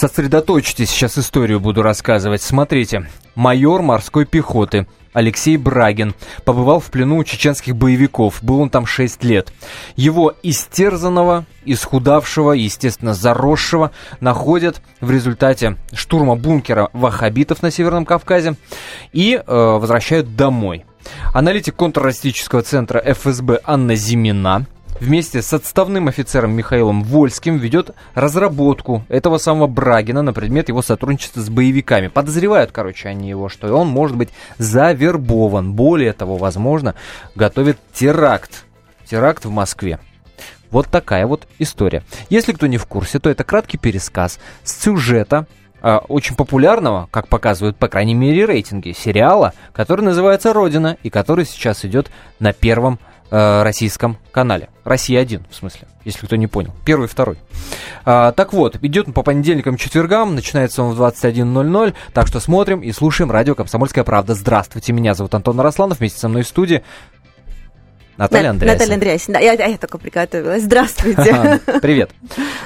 Сосредоточьтесь, сейчас историю буду рассказывать. Смотрите, майор морской пехоты Алексей Брагин побывал в плену у чеченских боевиков. Был он там 6 лет. Его истерзанного, исхудавшего, естественно, заросшего находят в результате штурма бункера ваххабитов на Северном Кавказе и э, возвращают домой. Аналитик контртеррористического центра ФСБ Анна Зимина вместе с отставным офицером Михаилом Вольским ведет разработку этого самого Брагина на предмет его сотрудничества с боевиками. Подозревают, короче, они его, что он может быть завербован. Более того, возможно, готовит теракт. Теракт в Москве. Вот такая вот история. Если кто не в курсе, то это краткий пересказ сюжета э, очень популярного, как показывают, по крайней мере, рейтинги, сериала, который называется «Родина» и который сейчас идет на первом э, российском канале. Россия-1, в смысле, если кто не понял. Первый второй. А, так вот, идет он по понедельникам четвергам, начинается он в 21.00, так что смотрим и слушаем радио «Комсомольская правда». Здравствуйте, меня зовут Антон Росланов, вместе со мной в студии Наталья Андреасина. Наталья Андреасина, да, я, я только приготовилась. Здравствуйте. Привет.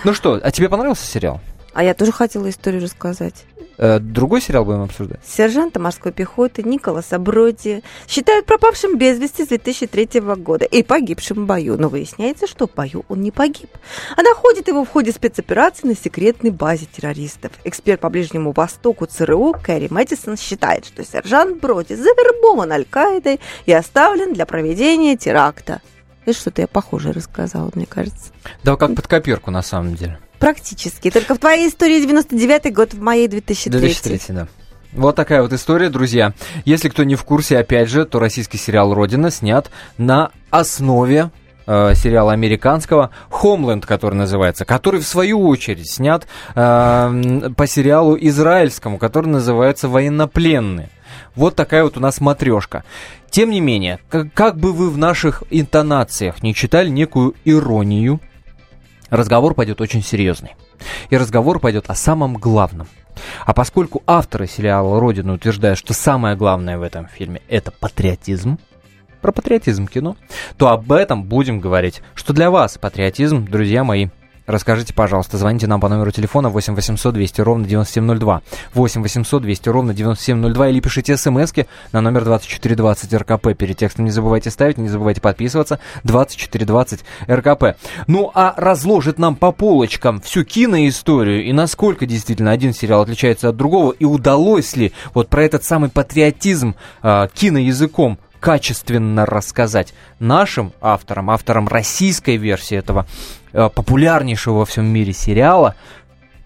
Ну что, а тебе понравился сериал? А я тоже хотела историю рассказать. Э, другой сериал будем обсуждать? Сержанта морской пехоты Николаса Броди считают пропавшим без вести с 2003 года и погибшим в бою. Но выясняется, что в бою он не погиб, а находит его в ходе спецоперации на секретной базе террористов. Эксперт по Ближнему Востоку ЦРУ Кэрри Мэдисон считает, что сержант Броди завербован Аль-Каидой и оставлен для проведения теракта. Это что-то я похоже рассказала, мне кажется. Да, как под копирку, на самом деле. Практически. Только в твоей истории 99-й год, в моей 2003. 2003, да. Вот такая вот история, друзья. Если кто не в курсе, опять же, то российский сериал «Родина» снят на основе э, сериала американского «Хомленд», который называется, который, в свою очередь, снят э, по сериалу израильскому, который называется «Военнопленные». Вот такая вот у нас матрешка. Тем не менее, как, как бы вы в наших интонациях не читали некую иронию, разговор пойдет очень серьезный. И разговор пойдет о самом главном. А поскольку авторы сериала «Родина» утверждают, что самое главное в этом фильме – это патриотизм, про патриотизм кино, то об этом будем говорить. Что для вас патриотизм, друзья мои, Расскажите, пожалуйста, звоните нам по номеру телефона 8 800 200 ровно 9702. 8 800 200 ровно 9702 или пишите смски на номер 2420 РКП. Перед текстом не забывайте ставить, не забывайте подписываться. 2420 РКП. Ну а разложит нам по полочкам всю киноисторию и насколько действительно один сериал отличается от другого и удалось ли вот про этот самый патриотизм э, киноязыком качественно рассказать нашим авторам, авторам российской версии этого э, популярнейшего во всем мире сериала,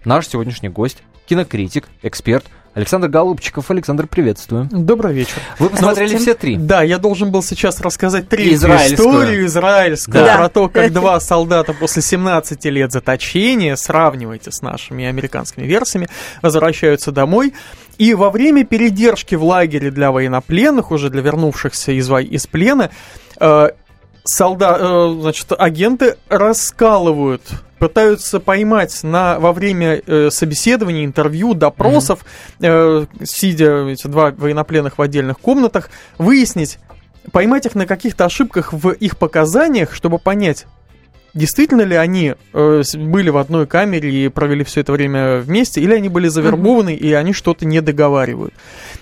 наш сегодняшний гость, кинокритик, эксперт Александр Голубчиков. Александр, приветствую. Добрый вечер. Вы посмотрели все три? Да, я должен был сейчас рассказать третью историю израильскую да. про то, как два солдата после 17 лет заточения, сравнивайте с нашими американскими версиями, возвращаются домой. И во время передержки в лагере для военнопленных, уже для вернувшихся из, из плена, э, солдат, э, значит, агенты раскалывают пытаются поймать на, во время э, собеседования, интервью, допросов, mm-hmm. э, сидя эти два военнопленных в отдельных комнатах, выяснить, поймать их на каких-то ошибках в их показаниях, чтобы понять, действительно ли они э, были в одной камере и провели все это время вместе, или они были завербованы, mm-hmm. и они что-то не договаривают.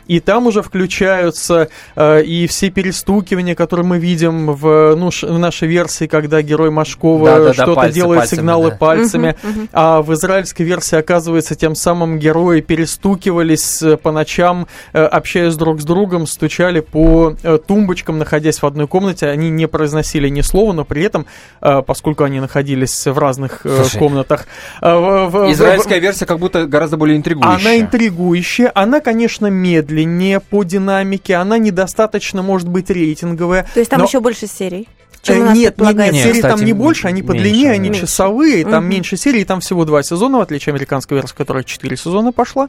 И там уже включаются э, и все перестукивания, которые мы видим в, ну, ш, в нашей версии, когда герой Машкова да, да, что-то да, пальцы, делает пальцами, сигналы да. пальцами, mm-hmm, mm-hmm. а в израильской версии, оказывается, тем самым герои перестукивались э, по ночам, э, общаясь друг с другом, стучали по э, тумбочкам, находясь в одной комнате, они не произносили ни слова, но при этом, э, поскольку поскольку они находились в разных э, Слушай, комнатах. В, израильская в, версия как будто гораздо более интригующая. Она интригующая, она, конечно, медленнее по динамике, она недостаточно, может быть, рейтинговая. То есть там еще больше серий? Чем у нас Нет, нет, нет, серии там не больше, они по длине, они часовые, там меньше серий, там всего два сезона, в отличие от американской версии, которая четыре сезона пошла.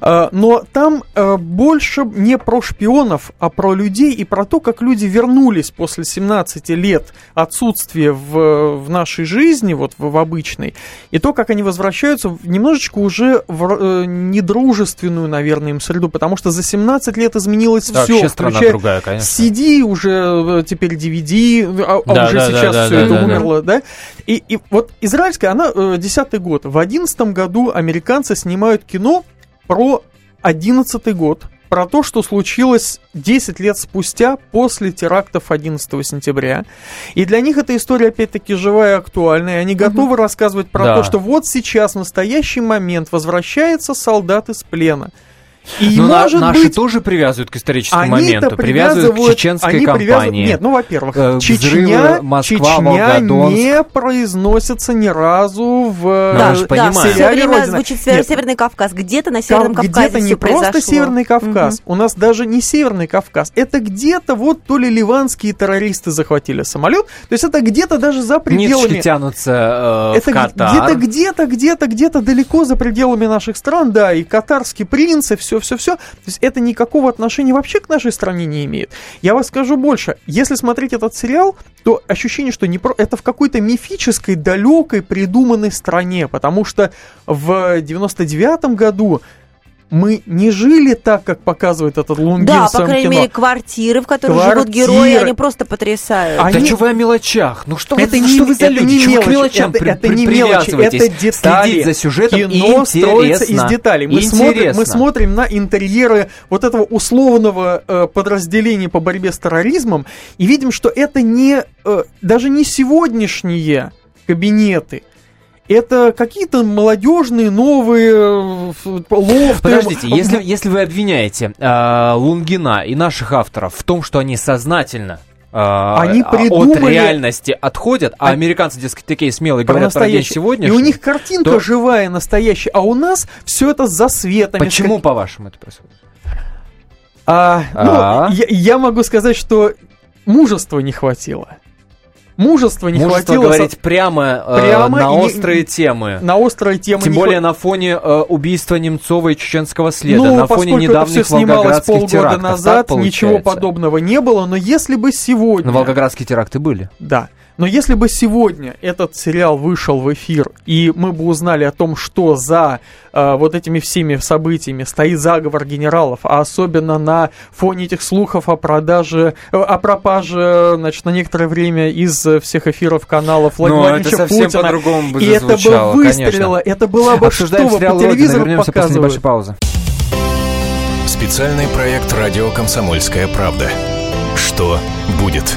Но там больше не про шпионов, а про людей и про то, как люди вернулись после 17 лет отсутствия в, в нашей жизни, вот в, в обычной, и то, как они возвращаются в немножечко уже в э, недружественную, наверное, им среду, потому что за 17 лет изменилось да, все, включая другая, конечно. CD, уже э, теперь DVD, а, а да, уже да, сейчас да, все да, это да, умерло, да. да? И, и вот израильская, она э, десятый год. В одиннадцатом году американцы снимают кино про одиннадцатый год, про то, что случилось 10 лет спустя после терактов 11 сентября. И для них эта история, опять-таки, живая и актуальная. Они готовы угу. рассказывать про да. то, что вот сейчас, в настоящий момент, возвращается солдат из плена. И Но может наши быть, тоже привязывают к историческому моменту, привязывают к чеченской они кампании. Нет, ну, во-первых, э, Чечня, Москва, Чечня не произносится ни разу в да, да, понимаю. Все время звучит Нет. Северный Кавказ. Где-то на Северном Кав- Кавказе Где-то не произошло. просто Северный Кавказ. Угу. У нас даже не Северный Кавказ. Это где-то вот то ли ливанские террористы захватили самолет, то есть это где-то даже за пределами... Ниточки тянутся э, это в Катар. где-то, где-то, где-то, где-то далеко за пределами наших стран, да, и катарский принц, и все все-все-все. То есть это никакого отношения вообще к нашей стране не имеет. Я вас скажу больше. Если смотреть этот сериал, то ощущение, что не про... это в какой-то мифической, далекой, придуманной стране, потому что в 99 году мы не жили так, как показывает этот Лунгин Да, по крайней кино. мере, квартиры, в которых Квартиры. живут герои, они просто потрясают. Они... Да что вы о мелочах? Ну что это вы, не, что вы за это люди? Не мелочи, к мелочам это, при, это не мелочи, это детали. Следить за сюжетом Кино строится из деталей. Мы смотрим, мы смотрим на интерьеры вот этого условного э, подразделения по борьбе с терроризмом и видим, что это не э, даже не сегодняшние кабинеты, это какие-то молодежные новые э, лофты. Подождите, если, если вы обвиняете э, Лунгина и наших авторов в том, что они сознательно а, они придумали... от реальности отходят, а, а американцы, дескать, такие смелые говорят про день сегодня. И у них картинка то... живая, настоящая, а у нас все это за светами. Почему, как... по-вашему, это происходит? А, ну, а? Я, я могу сказать, что мужества не хватило мужества не Мужество хватило. говорить со... прямо, э, прямо на острые не... темы. На острые темы. Тем более хват... на фоне э, убийства Немцова и чеченского следа, ну, на фоне недавних это все снималось полгода терактов, назад, ничего подобного не было, но если бы сегодня... Но волгоградские теракты были. Да. Но если бы сегодня этот сериал вышел в эфир, и мы бы узнали о том, что за э, вот этими всеми событиями стоит заговор генералов, а особенно на фоне этих слухов о продаже, э, о пропаже, значит, на некоторое время из всех эфиров каналов Владимира это совсем Путина, по-другому бы и это бы выстрелило, конечно. это было бы Обсуждаем что, по телевизору показывают. после паузы. Специальный проект «Радио Комсомольская правда». Что будет?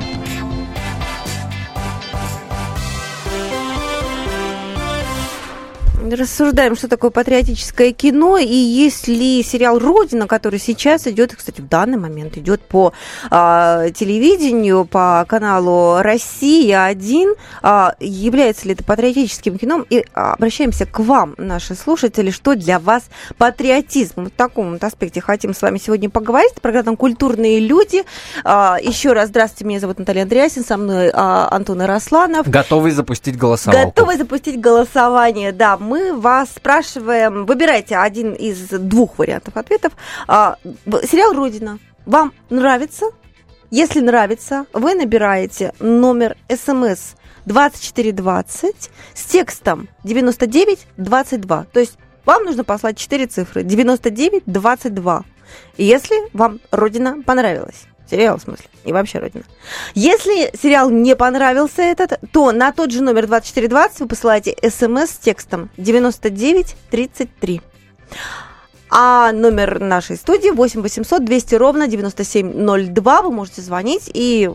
Рассуждаем, что такое патриотическое кино, и есть ли сериал «Родина», который сейчас идет, кстати, в данный момент идет по а, телевидению, по каналу «Россия-1», а, является ли это патриотическим кино? И а, обращаемся к вам, наши слушатели, что для вас патриотизм? Вот в таком вот аспекте хотим с вами сегодня поговорить. Программа «Культурные люди». А, еще раз здравствуйте, меня зовут Наталья Андреасин, со мной а, Антон Иросланов. Готовы запустить голосование? Готовы запустить голосование, да. Мы вас спрашиваем, выбирайте один из двух вариантов ответов. А, сериал «Родина» вам нравится? Если нравится, вы набираете номер смс 2420 с текстом 9922. То есть вам нужно послать 4 цифры 9922. Если вам Родина понравилась сериал, в смысле, и вообще Родина. Если сериал не понравился этот, то на тот же номер 2420 вы посылаете смс с текстом 9933. А номер нашей студии 8 800 200 ровно 9702. Вы можете звонить и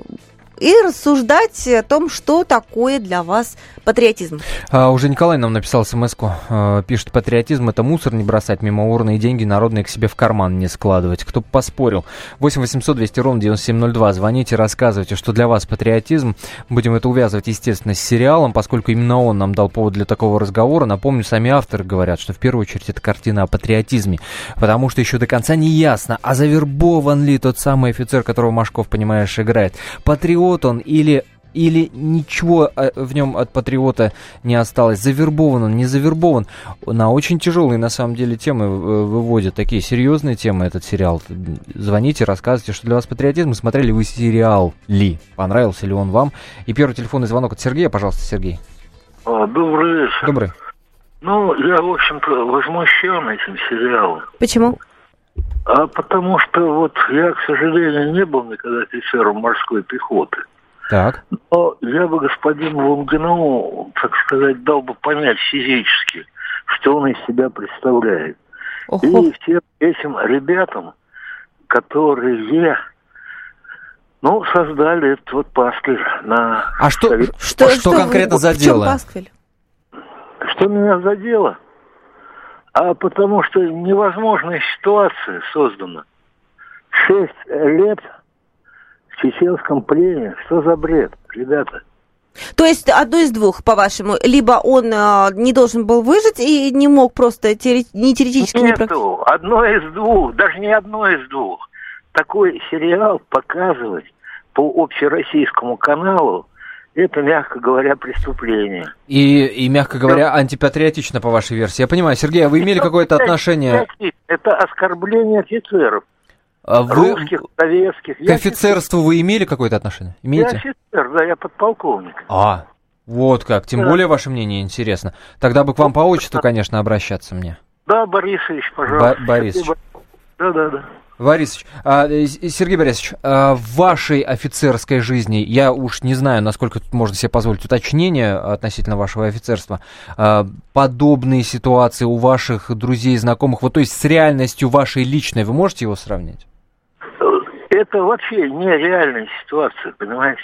и рассуждать о том, что такое для вас патриотизм. А, уже Николай нам написал смс а, пишет, патриотизм это мусор, не бросать мимо урны и деньги народные к себе в карман не складывать. Кто бы поспорил. 8 800 200 ровно 9702. Звоните, рассказывайте, что для вас патриотизм. Будем это увязывать, естественно, с сериалом, поскольку именно он нам дал повод для такого разговора. Напомню, сами авторы говорят, что в первую очередь это картина о патриотизме, потому что еще до конца не ясно, а завербован ли тот самый офицер, которого Машков, понимаешь, играет. Патриот патриот он или или ничего э, в нем от патриота не осталось, завербован он, не завербован. На очень тяжелые, на самом деле, темы выводят, такие серьезные темы этот сериал. Звоните, рассказывайте, что для вас патриотизм, смотрели вы сериал ли, понравился ли он вам. И первый телефонный звонок от Сергея, пожалуйста, Сергей. А, добрый вечер. Добрый. Ну, я, в общем-то, возмущен этим сериалом. Почему? А потому что вот я, к сожалению, не был никогда офицером морской пехоты. Так. Но я бы господину Лунгину, так сказать, дал бы понять физически, что он из себя представляет. Ого. И всем этим ребятам, которые, ну, создали этот вот пасквиль на... А что, что, что, что конкретно вы, за дело? пасквиль? Что меня задело? А потому что невозможная ситуация создана. Шесть лет в чеченском плене. Что за бред, ребята? То есть одно из двух, по-вашему, либо он э, не должен был выжить и не мог просто теоре- не теоретически... Нету, не... одно из двух, даже не одно из двух. Такой сериал показывать по общероссийскому каналу это, мягко говоря, преступление. И, и мягко говоря, да. антипатриотично, по вашей версии. Я понимаю, Сергей, а вы имели какое-то отношение... Это оскорбление офицеров. А вы... Русских, советских. К офицерству вы имели какое-то отношение? Имеете? Я офицер, да, я подполковник. А, вот как. Тем да. более ваше мнение интересно. Тогда бы к вам по отчеству, конечно, обращаться мне. Да, Борисович, пожалуйста. Бо- Борисович. Да, да, да. Борисович, а, Сергей Борисович, а, в вашей офицерской жизни, я уж не знаю, насколько тут можно себе позволить уточнение относительно вашего офицерства, а, подобные ситуации у ваших друзей, знакомых, вот то есть с реальностью вашей личной, вы можете его сравнить? Это вообще нереальная ситуация, понимаете?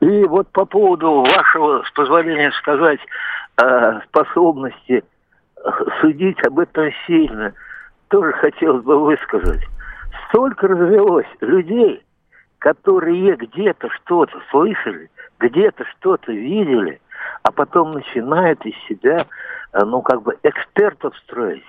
И вот по поводу вашего, с позволения сказать, способности судить об этом сильно, тоже хотелось бы высказать столько развелось людей, которые где-то что-то слышали, где-то что-то видели, а потом начинают из себя, э, ну, как бы экспертов строить.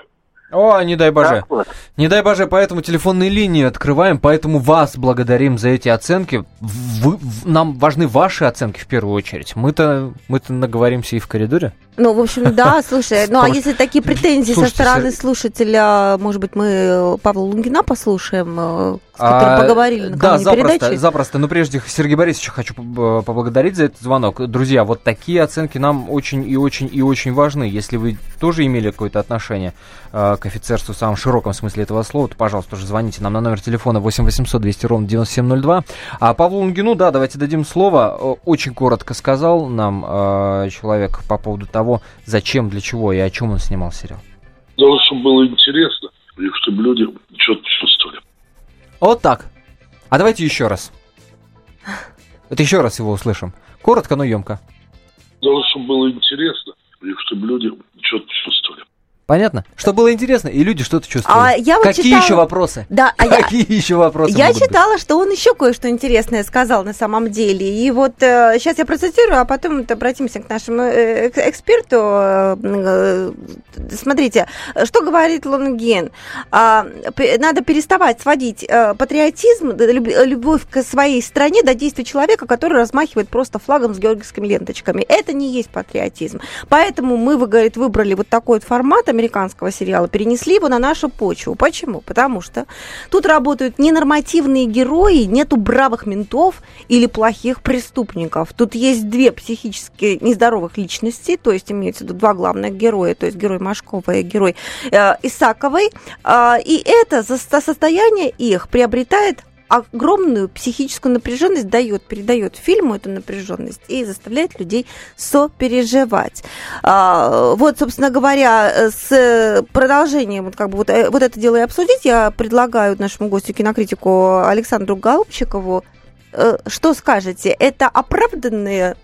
О, не дай боже. вот. Не дай боже, поэтому телефонные линии открываем, поэтому вас благодарим за эти оценки. Вы, нам важны ваши оценки в первую очередь. Мы-то мы-то наговоримся и в коридоре. Ну, в общем, да, слушай, ну а если такие претензии со стороны слушателя, может быть, мы Павла Лунгина послушаем, э, с которым а, поговорили накануне да, запросто, запросто. Но прежде Сергея Борисовича хочу поблагодарить за этот звонок. Друзья, вот такие оценки нам очень и очень и очень важны. Если вы тоже имели какое-то отношение э, к офицерству в самом широком смысле этого слова, то, пожалуйста, тоже звоните нам на номер телефона 8 800 200 ровно 9702. А Павлу Лунгину, да, давайте дадим слово. Очень коротко сказал нам э, человек по поводу того, зачем, для чего и о чем он снимал сериал? Того, чтобы было интересно, и чтобы люди что-то чувствовали. Вот так. А давайте еще раз. Это еще раз его услышим. Коротко, но емко. Того, чтобы было интересно, и чтобы люди что-то чувствовали. Понятно? Что было интересно, и люди что-то чувствовали. А я вот Какие читала... еще вопросы? Да, а Какие я... еще вопросы? Я читала, быть? что он еще кое-что интересное сказал на самом деле. И вот э, сейчас я процитирую, а потом обратимся к нашему э, эксперту. Э, смотрите, что говорит Лонгин? А, надо переставать сводить э, патриотизм, любовь к своей стране до действия человека, который размахивает просто флагом с георгиевскими ленточками. Это не есть патриотизм. Поэтому мы, вы, говорит, выбрали вот такой вот формат американского сериала, перенесли его на нашу почву. Почему? Потому что тут работают ненормативные герои, нету бравых ментов или плохих преступников. Тут есть две психически нездоровых личности, то есть имеются два главных героя, то есть герой Машкова и герой э, Исаковой. Э, и это состояние их приобретает огромную психическую напряженность дает, передает фильму эту напряженность и заставляет людей сопереживать. А, вот, собственно говоря, с продолжением, вот, как бы вот, э, вот это дело и обсудить, я предлагаю нашему гостю кинокритику Александру Голубчикову э, что скажете? Это оправданные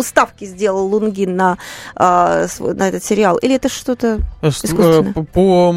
ставки сделал Лунгин на, а, на этот сериал? Или это что-то э, искусственное? По,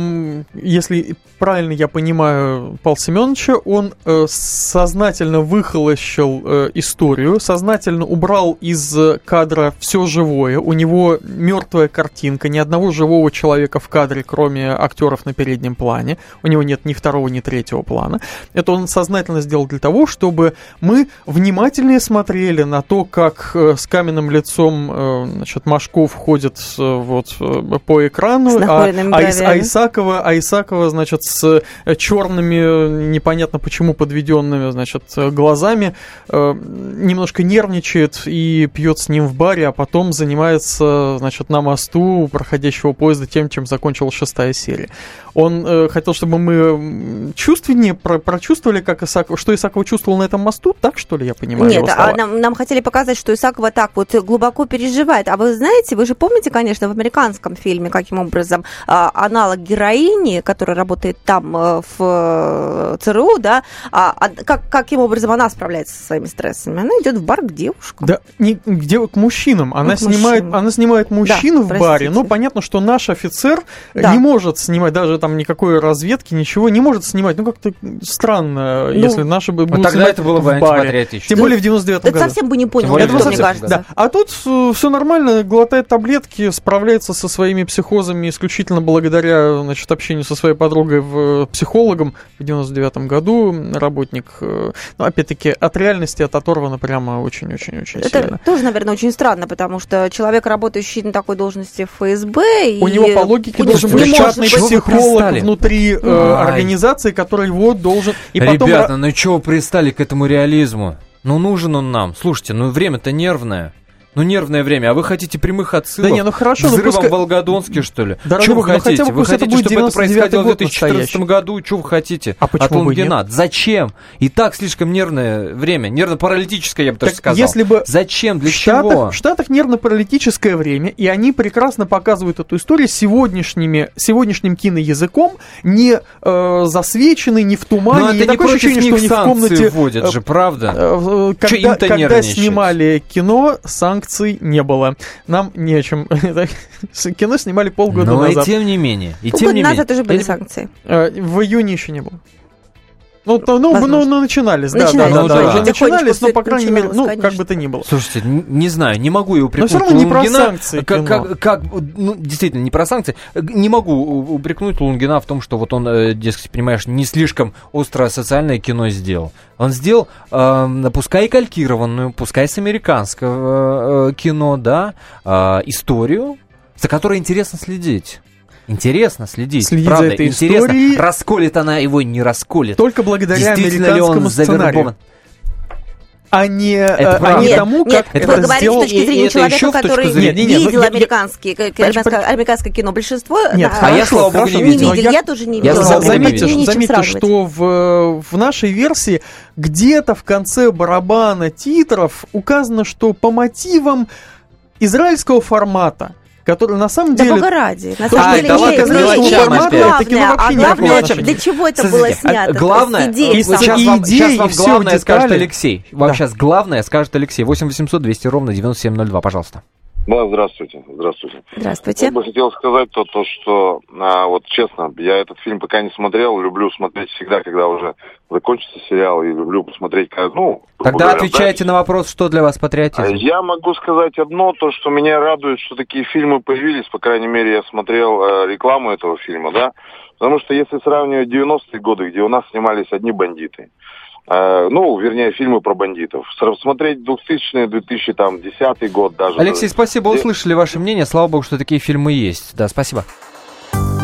если правильно я понимаю Павла Семеновича, он э, сознательно выхолощил э, историю, сознательно убрал из кадра все живое. У него мертвая картинка, ни одного живого человека в кадре, кроме актеров на переднем плане. У него нет ни второго, ни третьего плана. Это он сознательно сделал для того, чтобы мы внимательнее смотрели на то, как э, с каменным лицом э, значит, Машков ходит э, вот э, по экрану, а, а, Исакова, а Исакова, значит, с черными, непонятно почему подведенными, значит, глазами, немножко нервничает и пьет с ним в баре, а потом занимается, значит, на мосту проходящего поезда тем, чем закончилась шестая серия. Он хотел, чтобы мы чувственнее про прочувствовали, как Исаков, что Исакова чувствовал на этом мосту, так что ли, я понимаю? Нет, а нам, нам хотели показать, что Исакова так вот глубоко переживает. А вы знаете, вы же помните, конечно, в американском фильме, каким образом э, аналог героини, которая работает там э, в э, ЦРУ, да, а, а, как, каким образом она справляется со своими стрессами? Она идет в бар к девушкам. Да, не где, к мужчинам. Она, ну, снимает, мужчинам. она снимает мужчину да, в баре. Ну, понятно, что наш офицер да. не может снимать даже там никакой разведки, ничего не может снимать. Ну, как-то странно, ну, если наши бы будут тогда это было бы в баре. Тем более в 99 году. Это совсем бы не понял, это мне кажется. Да. А тут все нормально, глотает таблетки, справляется со своими психозами исключительно благодаря, значит, общению со своей подругой в психологом в 99 году. Работник, э, ну, опять-таки, от реальности, от оторвана прямо очень-очень-очень Это сильно. тоже, наверное, очень странно, потому что человек, работающий на такой должности в ФСБ... У и... него по логике должен быть штатный психолог, внутри э, организации, который его должен... И потом... Ребята, ну чего вы пристали к этому реализму? Ну нужен он нам. Слушайте, ну время-то нервное. Ну, нервное время. А вы хотите прямых отсылок? Да не, ну хорошо. Взрывом ну, пускай... в Волгодонске, что ли? Дорогой, что вы ну, хотите? Бы, вы хотите, это чтобы это происходило в 2014 настоящий. году? Что вы хотите? А почему От Лунгина? Зачем? И так слишком нервное время. Нервно-паралитическое, я бы так сказал. Если бы Зачем? Для в Штатах, чего? В Штатах нервно-паралитическое время, и они прекрасно показывают эту историю сегодняшними, сегодняшним киноязыком, не э, засвеченный, не в тумане. Но это не такое ощущение, что они в комнате... вводят э, же, правда? Э, э, когда, когда снимали кино, санкций не было. Нам не о чем. Кино снимали полгода Но назад. Но и тем не менее. И полгода тем не назад уже были санкции. Э, в июне еще не было. Ну, то, ну, ну, ну, начинались, да, начинались, да, да, да, да. Уже начинались, но, по крайней мере, ну, конечно. как бы то ни было. Слушайте, не знаю, не могу я упрекнуть Но все равно не про санкции как, как, как, ну, действительно, не про санкции. Не могу упрекнуть Лунгина в том, что вот он, э, дескать, понимаешь, не слишком остро социальное кино сделал. Он сделал, э, пускай и калькированную, пускай с американского э, кино, да, э, историю, за которой интересно следить. Интересно следить. Следить правда, за этой интересно, историей. расколет она его, не расколет. Только благодаря американскому сценарию а не, это а не тому, нет, как это, это сделал... с точки зрения это человека, который зрения... нет, нет, видел американские, американское, американское кино. Большинство... Нет, да, а я, слава богу, не видел. Я, я тоже не видел. Я заметьте, не заметьте что в, в нашей версии где-то в конце барабана титров указано, что по мотивам израильского формата который на самом да деле... Да ради. На самом а, деле, давай мелочам опять. Главное, а главное, для чего это было снято? Главное, идеи, сейчас, вам, сейчас вам главное скажет Алексей. Вам да. сейчас главное скажет Алексей. 8 800 200 ровно 9702, пожалуйста. Да, здравствуйте, здравствуйте. Здравствуйте. Я бы хотел сказать то, то что, а, вот честно, я этот фильм пока не смотрел, люблю смотреть всегда, когда уже закончится сериал, и люблю посмотреть, как, ну... Тогда говоря, отвечайте да, на вопрос, что для вас патриотизм. Я могу сказать одно, то, что меня радует, что такие фильмы появились, по крайней мере, я смотрел э, рекламу этого фильма, да, потому что если сравнивать 90-е годы, где у нас снимались одни бандиты, ну, вернее, фильмы про бандитов. Смотреть 2000-е, 2010 год даже. Алексей, спасибо, услышали ваше мнение. Слава богу, что такие фильмы есть. Да, спасибо.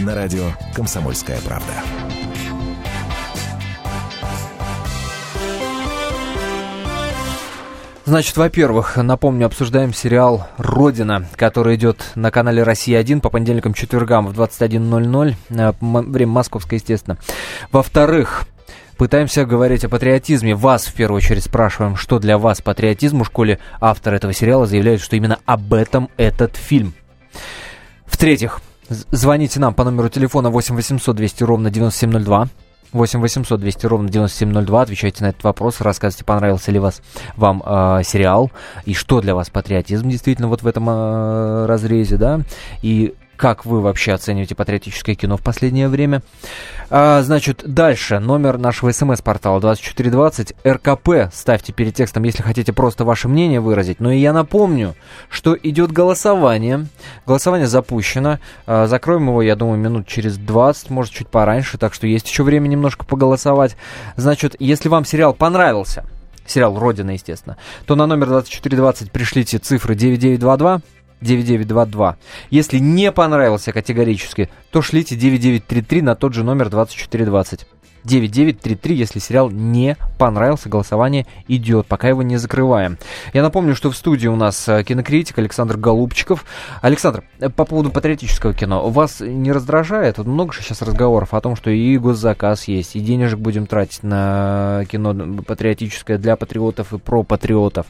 На радио «Комсомольская правда». Значит, во-первых, напомню, обсуждаем сериал «Родина», который идет на канале «Россия-1» по понедельникам, четвергам в 21.00, э, время московское, естественно. Во-вторых, пытаемся говорить о патриотизме. Вас, в первую очередь, спрашиваем, что для вас патриотизм. У школе автор этого сериала заявляет, что именно об этом этот фильм. В-третьих, звоните нам по номеру телефона 8 800 200 ровно 9702. 8 800 200 ровно 9702. Отвечайте на этот вопрос, рассказывайте, понравился ли вас, вам э, сериал, и что для вас патриотизм действительно вот в этом э, разрезе, да, и как вы вообще оцениваете патриотическое кино в последнее время. А, значит, дальше. Номер нашего смс-портала 2420. РКП ставьте перед текстом, если хотите просто ваше мнение выразить. Но и я напомню, что идет голосование. Голосование запущено. А, закроем его, я думаю, минут через 20, может, чуть пораньше. Так что есть еще время немножко поголосовать. Значит, если вам сериал понравился, сериал «Родина», естественно, то на номер 2420 пришлите цифры 9922 9922. Если не понравился категорически, то шлите 9933 на тот же номер 2420. 9933, если сериал не понравился, голосование идет, пока его не закрываем. Я напомню, что в студии у нас э, кинокритик Александр Голубчиков. Александр, э, по поводу патриотического кино, вас не раздражает? Вот много же сейчас разговоров о том, что и госзаказ есть, и денежек будем тратить на кино патриотическое для патриотов и про патриотов.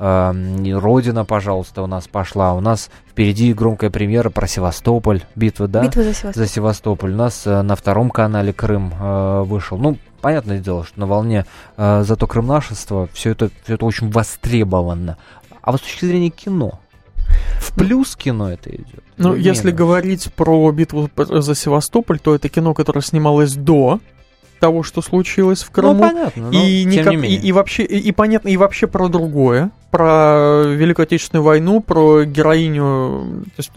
Родина, пожалуйста, у нас пошла. У нас впереди громкая премьера про Севастополь, битва, да? Битва за Севастополь. За Севастополь. У нас э, на втором канале Крым э, вышел. Ну, понятное дело, что на волне э, зато Крым нашества все это, все это очень востребовано. А вот с точки зрения кино, в плюс кино это идет? Ну, если говорить про битву за Севастополь, то это кино, которое снималось до того, что случилось в Крыму. Ну, понятно, и, никак, и, и вообще, и, и понятно, и вообще про другое, про Великую Отечественную войну, про героиню. То есть,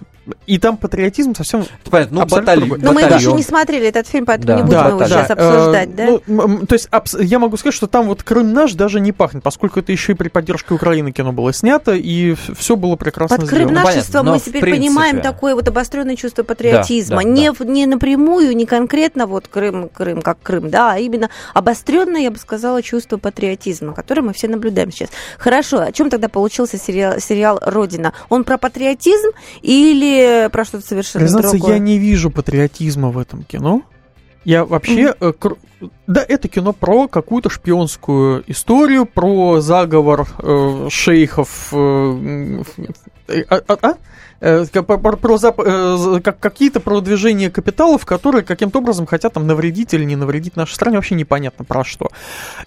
и там патриотизм совсем Понятно, ну, баталь... Но мы еще не смотрели этот фильм, поэтому да. не будем да, его да, сейчас да. обсуждать, э, да? Ну, то есть я могу сказать, что там вот Крым наш даже не пахнет, поскольку это еще и при поддержке Украины кино было снято, и все было прекрасно Под Крым нашество Понятно, мы теперь принципе... понимаем такое вот обостренное чувство патриотизма. Да, да, не, да. не напрямую, не конкретно вот Крым, Крым как Крым, да, а именно обостренное, я бы сказала, чувство патриотизма, которое мы все наблюдаем сейчас. Хорошо, о чем тогда получился сериал, сериал «Родина»? Он про патриотизм или про что-то совершенно Признаться, другое? я не вижу патриотизма в этом кино. Я вообще... Mm-hmm. Э, да, это кино про какую-то шпионскую историю, про заговор э, шейхов... Э, э, а, а, а? Э, про, про, э, как, какие-то продвижения капиталов, которые каким-то образом хотят там навредить или не навредить нашей стране, вообще непонятно про что.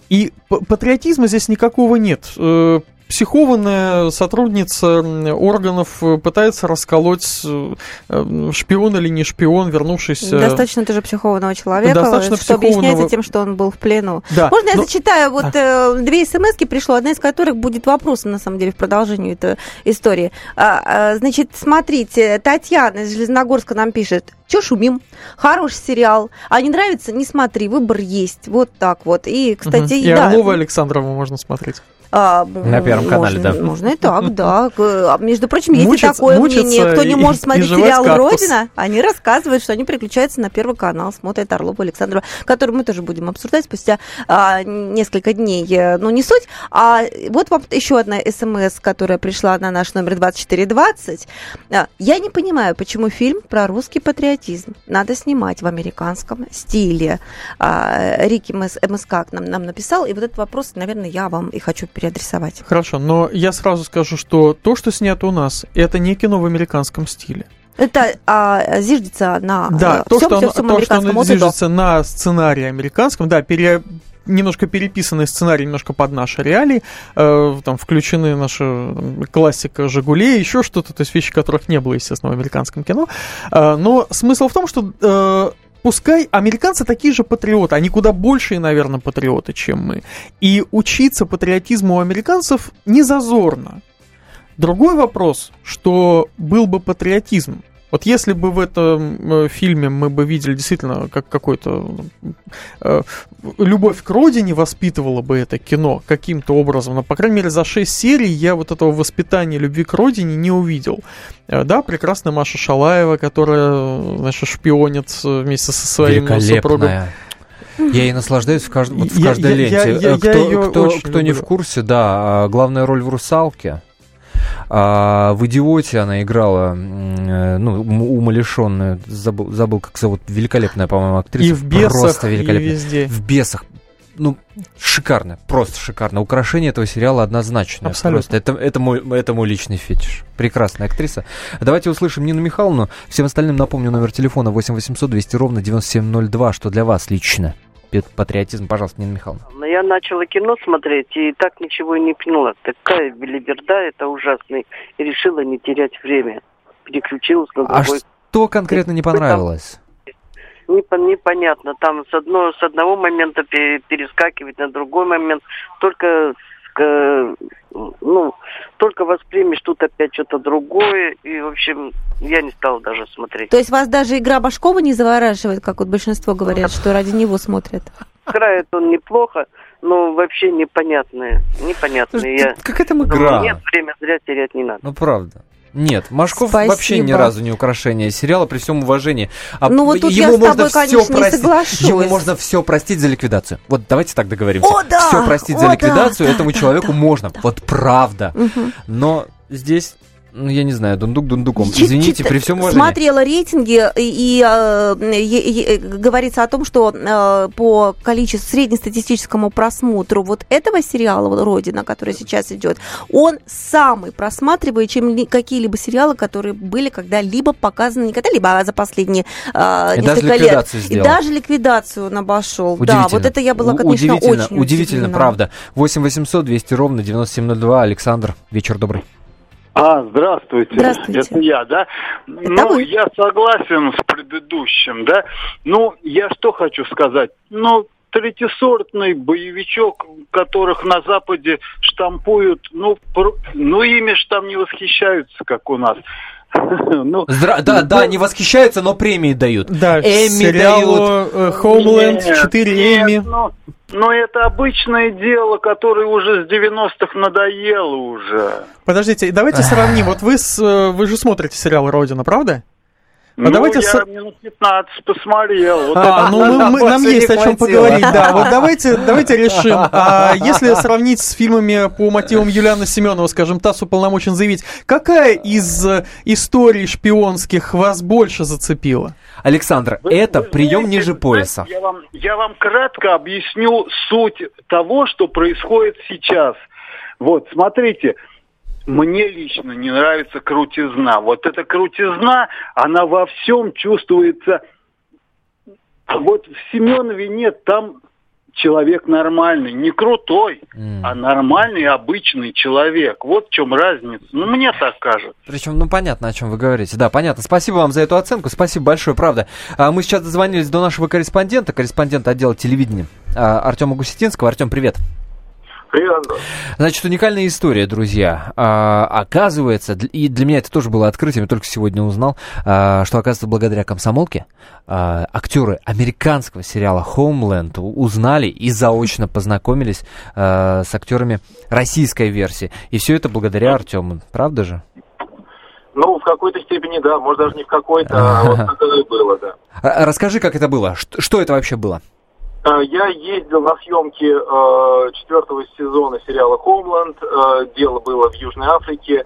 И патриотизма здесь никакого нет. Э, психованная сотрудница органов пытается расколоть, э, шпион или не шпион, вернувшийся... Достаточно тоже психованного человека, Достаточно что психованного... объясняется тем, что он был в плену. Да, Можно но... я зачитаю? Вот а. две смс пришло, одна из которых будет вопросом, на самом деле, в продолжении этой истории. А, а, значит, смотрите, Татьяна из Железногорска нам пишет. Че шумим? Хороший сериал. А не нравится? Не смотри, выбор есть. Вот так вот. И, кстати, угу. и да. Орлова Александрову можно смотреть. А, На Первом можно, канале, да. Можно и так, да. А, между прочим, есть мучиться, и такое мнение. Кто не может смотреть сериал кактус. «Родина», они рассказывают, что они переключаются на Первый канал, смотрят Орлова Александрова, который мы тоже будем обсуждать спустя а, несколько дней. Э, ну, не суть. А вот вам еще одна смс, которая пришла на наш номер 2420. А, я не понимаю, почему фильм про русский патриотизм надо снимать в американском стиле. А, Рики МСК нам, нам написал, и вот этот вопрос, наверное, я вам и хочу переадресовать. Хорошо, но я сразу скажу, что то, что снято у нас, это не кино в американском стиле. Это а, зиждется на да, то, всем, что, всем, всем то, что оно зиждется на сценарии американском, да, пере, немножко переписанный сценарий, немножко под наши реалии, э, там включены наши там, классика Жигулей, еще что-то, то есть вещи, которых не было, естественно, в американском кино. Э, но смысл в том, что э, пускай американцы такие же патриоты, они куда большие, наверное, патриоты, чем мы. И учиться патриотизму у американцев не зазорно. Другой вопрос, что был бы патриотизм, Вот если бы в этом э, фильме мы бы видели действительно как какой-то э, любовь к родине воспитывала бы это кино каким-то образом, но по крайней мере за 6 серий я вот этого воспитания любви к родине не увидел. Э, да, прекрасная Маша Шалаева, которая, значит, шпионит вместе со своим супругом. Я ей наслаждаюсь в, кажд... вот в каждой я, ленте. Я, я, кто я кто, кто не в курсе, да, а, главная роль в «Русалке». А в «Идиоте» она играла, э, ну, умалишенную, забыл, забыл, как зовут, великолепная, по-моему, актриса. И в «Бесах», просто великолепная. и везде. В «Бесах». Ну, шикарно, просто шикарно. Украшение этого сериала однозначно. Абсолютно. Просто это, это, мой, это мой личный фетиш. Прекрасная актриса. Давайте услышим Нину Михайловну. Всем остальным напомню номер телефона 8 800 200 ровно 9702. Что для вас лично? Патриотизм. Пожалуйста, Нина Михайловна. Но я начала кино смотреть и так ничего и не поняла. Такая белиберда, это ужасно. И решила не терять время. Переключилась на а другой. А что конкретно не понравилось? непонятно. Там с, одно, с одного момента перескакивать на другой момент. Только ну, только воспримешь тут опять что-то другое. И, в общем, я не стала даже смотреть. То есть вас даже игра Башкова не завораживает, как вот большинство говорят, что ради него смотрят? Играет он неплохо, но вообще непонятные. Непонятные. Я... Как это игра? Нет, время зря терять не надо. Ну, правда. Нет, Машков Спасибо. вообще ни разу не украшение сериала, при всем уважении. А ну вот тут ему я с тобой, конечно, не соглашусь. Ему можно все простить за ликвидацию. Вот давайте так договоримся. О, да! Все простить О, за ликвидацию да, этому да, человеку да, можно. Да. Вот правда. Угу. Но здесь ну, я не знаю, дундук дундуком. Извините, при всем уважении. Смотрела рейтинги, и, и, э, и, и говорится о том, что э, по количеству среднестатистическому просмотру вот этого сериала «Родина», который сейчас идет, он самый просматриваемый, чем какие-либо сериалы, которые были когда-либо показаны, не когда-либо, а за последние э, и несколько даже лет. Сделал. И даже ликвидацию он обошел. Да, вот это я была, конечно, удивительно, очень удивительно, правда. 8 800 200 ровно 9702. Александр, вечер добрый. А, здравствуйте. Здравствуйте. Это я, да? Это ну, вы? я согласен с предыдущим, да? Ну, я что хочу сказать? Ну, третьесортный боевичок, которых на Западе штампуют, ну, про... ну ими ж там не восхищаются, как у нас. ну, Здра- да, ну, да, не восхищаются, но премии дают. Да, Эмми дают. Хоумленд, 4 Эмми. Ну, но это обычное дело, которое уже с 90-х надоело уже. Подождите, давайте сравним. Вот вы, с, э, вы же смотрите сериал «Родина», правда? А ну, давайте я с... минут 15 посмотрел. Вот а, ну мы, мы, нам есть о чем поговорить, да. Вот давайте, давайте решим. А если сравнить с фильмами по мотивам Юлиана Семенова, скажем, ТАСС уполномочен заявить, какая из э, историй шпионских вас больше зацепила? Александр, вы, это вы прием знаете, ниже пояса. Я вам, я вам кратко объясню суть того, что происходит сейчас. Вот, смотрите, мне лично не нравится крутизна. Вот эта крутизна, она во всем чувствуется. Вот в Семенове нет, там человек нормальный, не крутой, mm. а нормальный, обычный человек. Вот в чем разница. Ну, мне так кажется. Причем, ну, понятно, о чем вы говорите. Да, понятно. Спасибо вам за эту оценку. Спасибо большое, правда. А мы сейчас дозвонились до нашего корреспондента, корреспондента отдела телевидения а, Артема Гусетинского. Артем, привет. Привет. Значит, уникальная история, друзья. А, оказывается, и для меня это тоже было открытием, я только сегодня узнал, а, что, оказывается, благодаря комсомолке а, актеры американского сериала Homeland узнали и заочно познакомились а, с актерами российской версии. И все это благодаря Артему, правда же? Ну, в какой-то степени, да, может, даже не в какой-то, а вот это было, да. Расскажи, как это было, что, что это вообще было? Э, я ездил на съемки э, четвертого сезона сериала «Хомланд». Э, дело было в Южной Африке.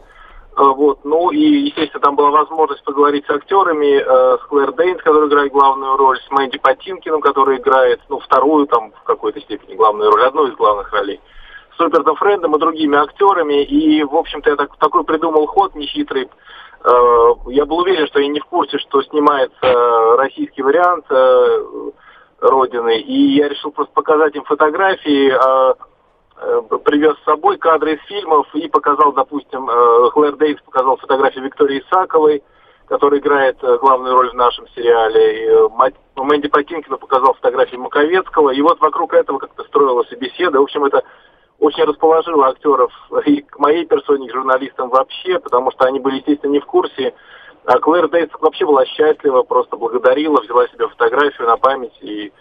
Вот. Ну и, естественно, там была возможность поговорить с актерами, э, с Клэр Дейнс, который играет главную роль, с Мэнди Патинкиным, который играет, ну, вторую, там, в какой-то степени главную роль, одну из главных ролей, с Робертом Френдом и другими актерами. И, в общем-то, я так, такой придумал ход нехитрый. Я был уверен, что я не в курсе, что снимается российский вариант Родины. И я решил просто показать им фотографии, а, э, привез с собой кадры из фильмов и показал, допустим, э, Клэр Дейвис показал фотографии Виктории Исаковой, которая играет э, главную роль в нашем сериале. И Мэнди Пакинкина показал фотографии Маковецкого. И вот вокруг этого как-то строилась беседа. В общем, это очень расположило актеров и к моей персоне, и к журналистам вообще, потому что они были, естественно, не в курсе А Клэр Дейс вообще была счастлива, просто благодарила, взяла себе фотографию на память, и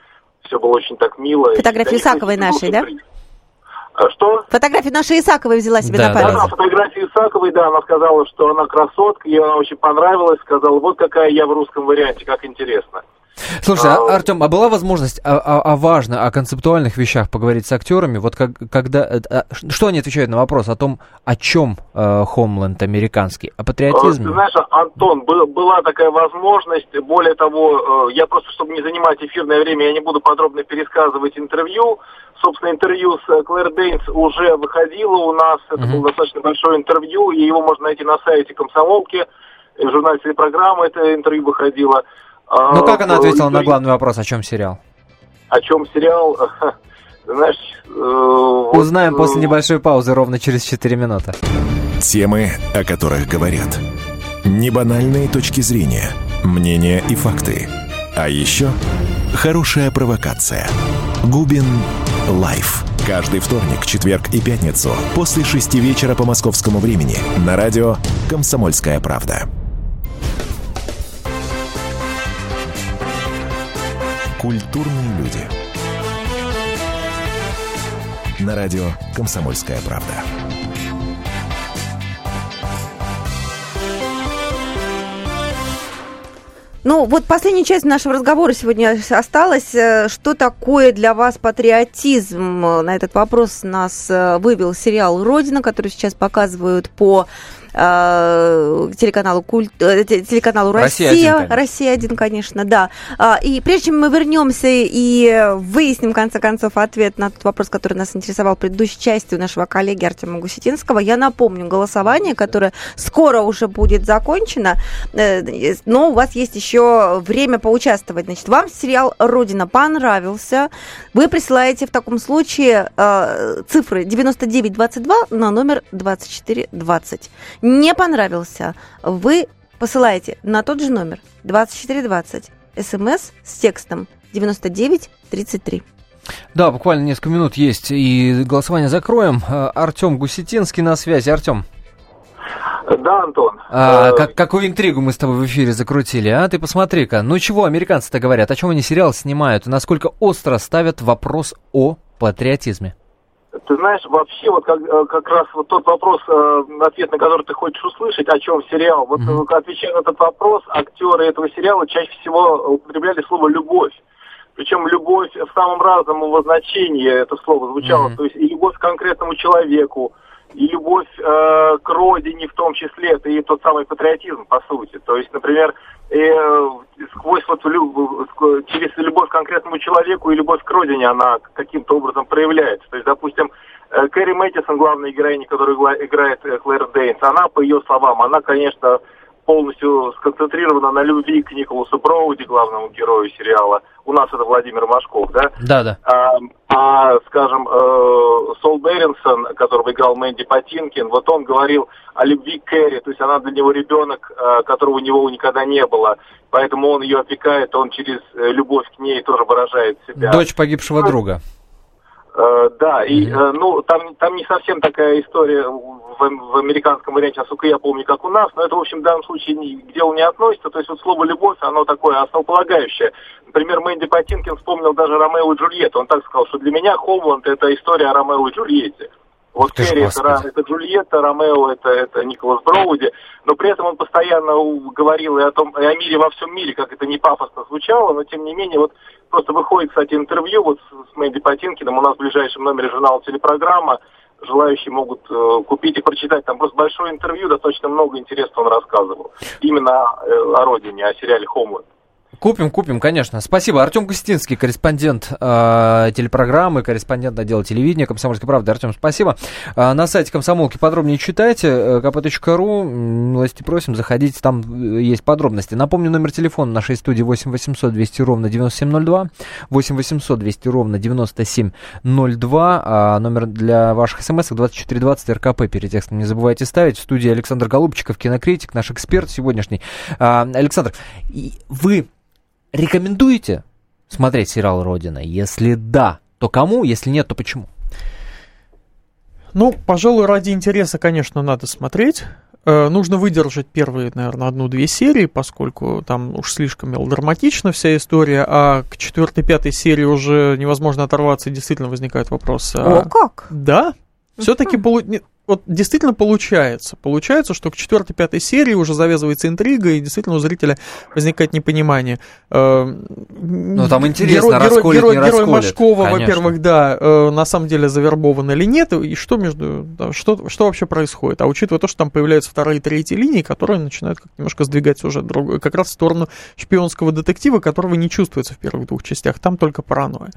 все было очень так мило. Фотографию Исаковой нашей, да? А что? Фотографию нашей Исаковой взяла себе Да, на память. Да, фотографию Исаковой, да, она сказала, что она красотка, ей она очень понравилась, сказала, вот какая я в русском варианте, как интересно. Слушай, А, а, Артем, а была возможность о, о- о важно, о концептуальных вещах поговорить с актерами? Вот как, когда, э, а, что они отвечают на вопрос о том, о чем э, Хомленд американский, о Э, Ты патриотизме? знаешь, Антон, был- была такая возможность, более того, э, я просто, чтобы не занимать эфирное время, я не буду подробно пересказывать интервью. Собственно, интервью с э, Клэр Дейнс уже выходило у нас, это Мгм. было достаточно большое интервью, и его можно найти на сайте комсомолки, э, в журнале телепрограммы это интервью выходило. А, Ну как она ответила на главный вопрос, о чем сериал? О чем сериал? Знаешь, э, вот, Узнаем э, после небольшой паузы ровно через 4 минуты. Темы, о которых говорят. Небанальные точки зрения, мнения и факты. А еще хорошая провокация. Губин Live. Каждый вторник, четверг и пятницу после шести вечера по московскому времени на радио «Комсомольская правда». Культурные люди. На радио «Комсомольская правда». Ну, вот последняя часть нашего разговора сегодня осталась. Э, Что такое для вас патриотизм? На этот вопрос нас э, вывел сериал «Родина», который сейчас показывают по телеканалу, культ, э, те- телеканалу Россия Россия. один, конечно. Россия один, конечно, да. А, И прежде чем мы вернемся и выясним, в конце концов, ответ на тот вопрос, который нас интересовал в предыдущей части у нашего коллеги Артема Гусетинского, я напомню голосование, которое скоро уже будет закончено, Э, но у вас есть еще время поучаствовать. Значит, вам сериал «Родина» понравился, вы присылаете в таком случае э, цифры 9922 на номер 2420. Не понравился, вы посылаете на тот же номер 2420 смс с текстом 9933. Да, буквально несколько минут есть, и голосование закроем. Э, Артем Гусетинский на связи. Артем, Да, Антон. а, Э, как, какую интригу мы с тобой в эфире закрутили, а? Ты посмотри-ка. Ну чего американцы-то говорят? О чем они сериал снимают? И насколько остро ставят вопрос о патриотизме? Ты знаешь, вообще вот как, э, как раз вот тот вопрос, э, ответ на который ты хочешь услышать, о чем сериал. Вот э, отвечая на этот вопрос, актеры этого сериала чаще всего употребляли слово «любовь». Причем любовь в самом разном его значении это слово звучало. Мгм. То есть и любовь к конкретному человеку, и любовь э, к родине в том числе, это и тот самый патриотизм, по сути. То есть, например, э, сквозь вот лю- через любовь к конкретному человеку и любовь к родине она каким-то образом проявляется. То есть, допустим, э, Кэрри Мэттисон, главная героиня, которая играет э, Клэр Дейнс, она, по ее словам, она, конечно, полностью сконцентрирована на любви к Николасу Броуди, главному герою сериала. У нас это Владимир Машков, да? Да-да. А, а, скажем, э, Сол Беринсон, которого играл Мэнди Патинкин, вот он говорил о любви к Кэрри, то есть она для него ребенок, э, которого у него никогда не было, поэтому он ее опекает, он через э, любовь к ней тоже выражает себя. Дочь погибшего друга. Э, да, и э, ну там, там не совсем такая история в, в американском варианте, насколько я помню, как у нас, но это, в общем, в данном случае ни- к делу не относится. То есть вот слово «любовь», оно такое основополагающее. Например, Мэнди Патинкин вспомнил даже Ромео и Джульетту. Он так сказал, что для меня Хомланд – это история о Ромео и Джульетте. Вот ты ж, Кэрри это, это Джульетта, Ромео это, это Николас Броуди, но при этом он постоянно говорил и о том, и о мире во всем мире, как это не пафосно звучало, но тем не менее вот просто выходит, кстати, интервью вот с, с Мэнди Патинкиным, у нас в ближайшем номере журнала телепрограмма, желающие могут э, купить и прочитать, там просто большое интервью, достаточно много интересного он рассказывал, именно э, о родине, о сериале «Хомланд». Купим, купим, конечно. Спасибо. Артем Густинский, корреспондент э, телепрограммы, корреспондент отдела телевидения «Комсомольской правды». Артем, спасибо. Э, на сайте комсомолки подробнее читайте. э, kp.ru. Милости просим, заходите, там э, есть подробности. Напомню, номер телефона нашей студии 8 800 200 ровно 9702. 8 800 200 ровно 9702. А номер для ваших смс 2420 РКП перед текстом не забывайте ставить. В студии Александр Голубчиков, кинокритик, наш эксперт сегодняшний. А, Александр, вы рекомендуете смотреть сериал «Родина»? Если да, то кому? Если нет, то почему? Ну, пожалуй, ради интереса, конечно, надо смотреть. Э, нужно выдержать первые, наверное, одну-две серии, поскольку там уж слишком мелодраматична вся история, а к четвертой-пятой серии уже невозможно оторваться, и действительно возникает вопрос. А О, как? Да, все-таки полу вот действительно получается. Получается, что к четвертой, пятой серии уже завязывается интрига, и действительно у зрителя возникает непонимание. Э, ну, там интересно, герой, расколет, герой, не герой Машкова, во-первых, да, э, на самом деле завербован или нет, и что между, что, что вообще происходит. А учитывая то, что там появляются вторые и третьи линии, которые начинают как немножко сдвигать сюжет другой, как раз в сторону шпионского детектива, которого не чувствуется в первых двух частях, там только паранойя.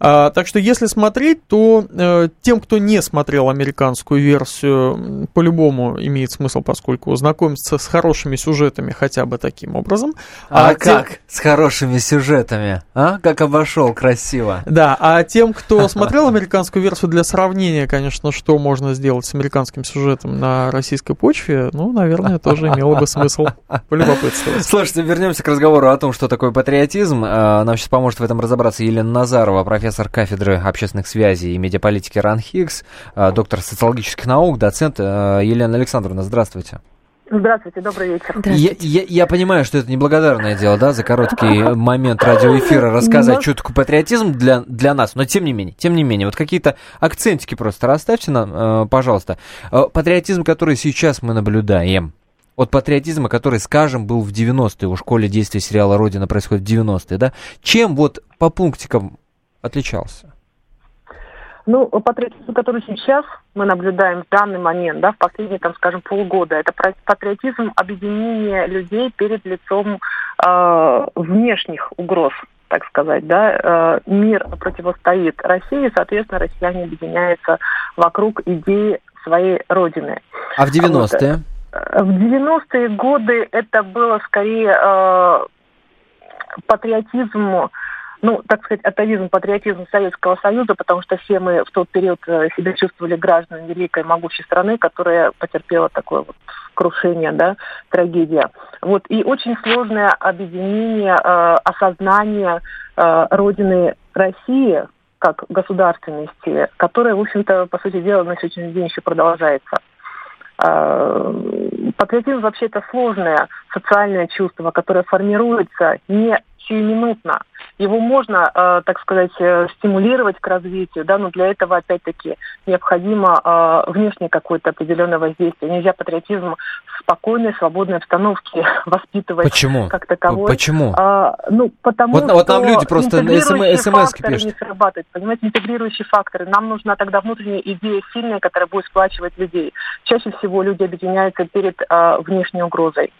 А, так что если смотреть, то э, тем, кто не смотрел американскую версию, версию по-любому имеет смысл, поскольку знакомиться с хорошими сюжетами хотя бы таким образом. А, а как тем... с хорошими сюжетами? А? Как обошел красиво. Да, а тем, кто смотрел американскую версию для сравнения, конечно, что можно сделать с американским сюжетом на российской почве, ну, наверное, тоже имело бы смысл полюбопытствовать. Слушайте, вернемся к разговору о том, что такое патриотизм. А, нам сейчас поможет в этом разобраться Елена Назарова, профессор кафедры общественных связей и медиаполитики РАН Хиггс, а, доктор социологических наук, доцент э, Елена Александровна. Здравствуйте. Здравствуйте, добрый вечер. Я, я, я понимаю, что это неблагодарное дело, да, за короткий момент радиоэфира рассказать, но... что такое патриотизм для, для нас, но тем не менее, тем не менее, вот какие-то акцентики просто расставьте нам, э, пожалуйста. Э, патриотизм, который сейчас мы наблюдаем, от патриотизма, который, скажем, был в 90-е, у школе действия сериала «Родина» происходит в 90-е, да, чем вот по пунктикам отличался? Ну, патриотизм, который сейчас мы наблюдаем в данный момент, да, в последние, там, скажем, полгода, это патриотизм объединения людей перед лицом э, внешних угроз, так сказать, да. Э, мир противостоит России, соответственно, россияне объединяются вокруг идеи своей родины. А в 90-е? Вот, э, в 90-е годы это было скорее э, патриотизм ну, так сказать, атовизм, патриотизм Советского Союза, потому что все мы в тот период э, себя чувствовали гражданами великой могучей страны, которая потерпела такое вот крушение, да, трагедия. Вот, и очень сложное объединение, э, осознание э, Родины России как государственности, которая, в общем-то, по сути дела, на сегодняшний день еще продолжается. Э, патриотизм вообще это сложное социальное чувство, которое формируется не сиюминутно. Его можно, э, так сказать, э, стимулировать к развитию, да, но для этого, опять-таки, необходимо э, внешнее какое-то определенное воздействие. Нельзя патриотизм в спокойной, свободной обстановке воспитывать Почему? как таковой. Почему? А, ну, потому вот, что вот нам люди просто на смс пишут. не срабатывают, понимаете, интегрирующие факторы. Нам нужна тогда внутренняя идея сильная, которая будет сплачивать людей. Чаще всего люди объединяются перед э, внешней угрозой.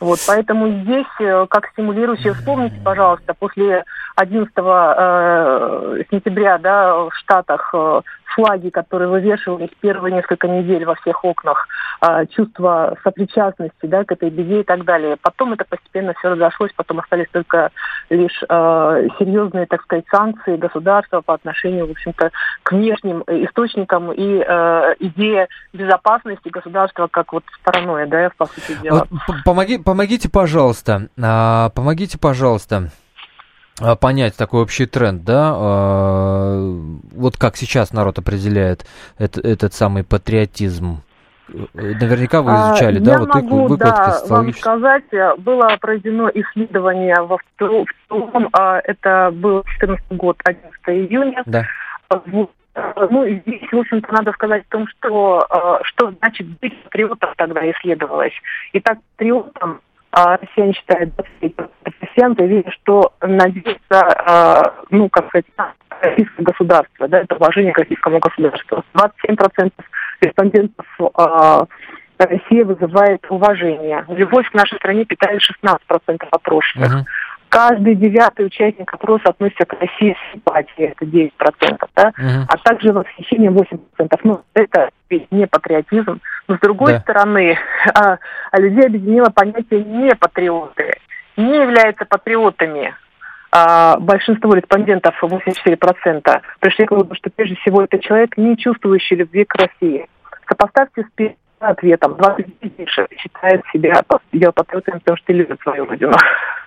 Вот, поэтому здесь, э, как стимулирующее, вспомните, пожалуйста, после 11 э, сентября да, в Штатах э, флаги, которые вывешивались первые несколько недель во всех окнах, э, чувство сопричастности да, к этой беде и так далее. Потом это постепенно все разошлось, потом остались только лишь э, серьезные, так сказать, санкции государства по отношению, в общем-то, к внешним источникам и э, идея безопасности государства как вот стороной, да, по сути дела. Помоги, помогите, пожалуйста, а, помогите, пожалуйста а, понять такой общий тренд, да, а, вот как сейчас народ определяет это, этот самый патриотизм. Наверняка вы изучали, а, да, Я вот могу, выкладки да, вам сказать, было проведено исследование во втором, это был 14 год, 11 июня. Да. Ну, здесь, в общем-то, надо сказать о том, что, что значит быть патриотом тогда исследовалось. Итак, патриотом а россияне считают 20% россиян заявили, что надеются, а, ну, как сказать, на российское государство, да, это уважение к российскому государству. 27% респондентов а, Россия вызывает уважение. Любовь к нашей стране питает 16% опрошенных. Uh-huh. Каждый девятый участник опроса относится к России с симпатией, это 9%, да? Uh-huh. а также восхищение 8%. Ну, это ведь не патриотизм. Но с другой да. стороны, а, а людей объединило понятие не патриоты, не являются патриотами. А, большинство респондентов, 84%, пришли к выводу, что прежде всего это человек, не чувствующий любви к России. Сопоставьте с ответом. 29 считает себя патриотами, потому что любит свою родину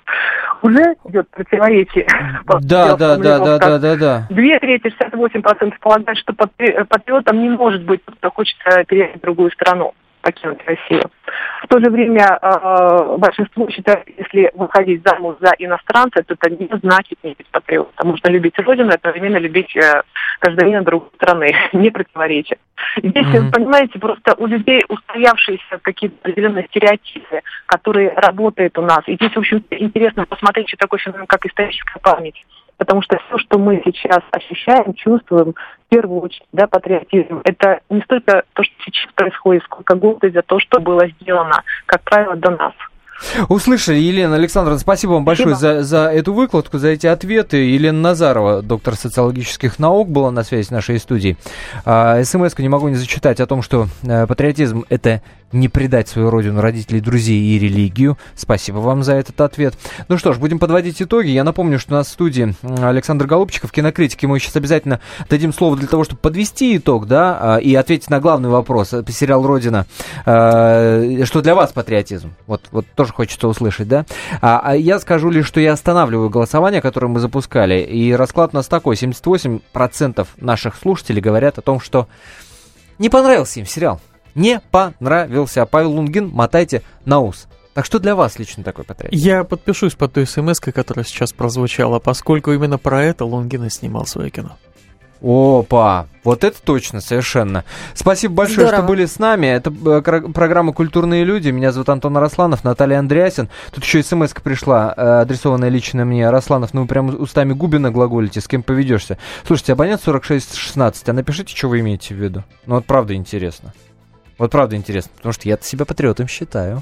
уже идет противоречие. Да, да, да, да, да, да, да. Две трети, 68% полагают, что патриотом не может быть кто хочет переехать в другую страну. Покинуть Россию. В то же время э, большинство считает, если выходить замуж за иностранца, то это не значит не быть патриотом. Можно любить родину одновременно любить э, гражданина другой страны, не противоречит. Здесь, mm-hmm. понимаете, просто у людей устоявшиеся какие-то определенные стереотипы, которые работают у нас. И здесь, в общем интересно посмотреть, что такое феномен, как историческая память потому что все, что мы сейчас ощущаем, чувствуем, в первую очередь, да, патриотизм, это не столько то, что сейчас происходит, сколько гордость за то, что было сделано, как правило, до нас. Услышали, Елена Александровна, спасибо вам большое за, за эту выкладку, за эти ответы. Елена Назарова, доктор социологических наук, была на связи с нашей студией. А, смс не могу не зачитать о том, что а, патриотизм – это не предать свою родину, родителей, друзей и религию. Спасибо вам за этот ответ. Ну что ж, будем подводить итоги. Я напомню, что у нас в студии Александр Голубчиков, кинокритик. Мы сейчас обязательно дадим слово для того, чтобы подвести итог, да, а, и ответить на главный вопрос. Сериал «Родина». А, что для вас патриотизм? Вот, вот тоже хочется услышать, да? А, а я скажу лишь, что я останавливаю голосование, которое мы запускали. И расклад у нас такой. 78% наших слушателей говорят о том, что не понравился им сериал не понравился. Павел Лунгин, мотайте на ус. Так что для вас лично такой патриот? Я подпишусь под той смс которая сейчас прозвучала, поскольку именно про это Лунгин и снимал свое кино. Опа, вот это точно, совершенно. Спасибо большое, Здорово. что были с нами. Это э, программа «Культурные люди». Меня зовут Антон Росланов, Наталья Андреасин. Тут еще смс пришла, э, адресованная лично мне. Росланов, ну вы прям устами Губина глаголите, с кем поведешься. Слушайте, абонент 4616, а напишите, что вы имеете в виду. Ну вот правда интересно. Вот правда интересно, потому что я себя патриотом считаю.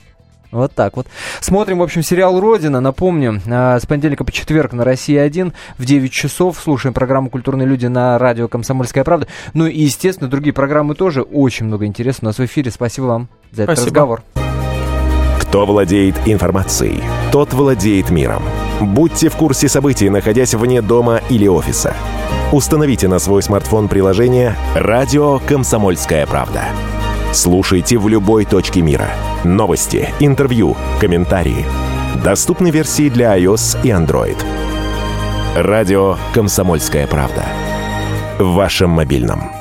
Вот так вот. Смотрим, в общем, сериал «Родина». Напомню, а, с понедельника по четверг на «Россия-1» в 9 часов. Слушаем программу «Культурные люди» на радио «Комсомольская правда». Ну и, естественно, другие программы тоже. Очень много интересного у нас в эфире. Спасибо вам за этот Спасибо. разговор. Кто владеет информацией, тот владеет миром. Будьте в курсе событий, находясь вне дома или офиса. Установите на свой смартфон приложение «Радио Комсомольская правда». Слушайте в любой точке мира. Новости, интервью, комментарии. Доступны версии для iOS и Android. Радио «Комсомольская правда». В вашем мобильном.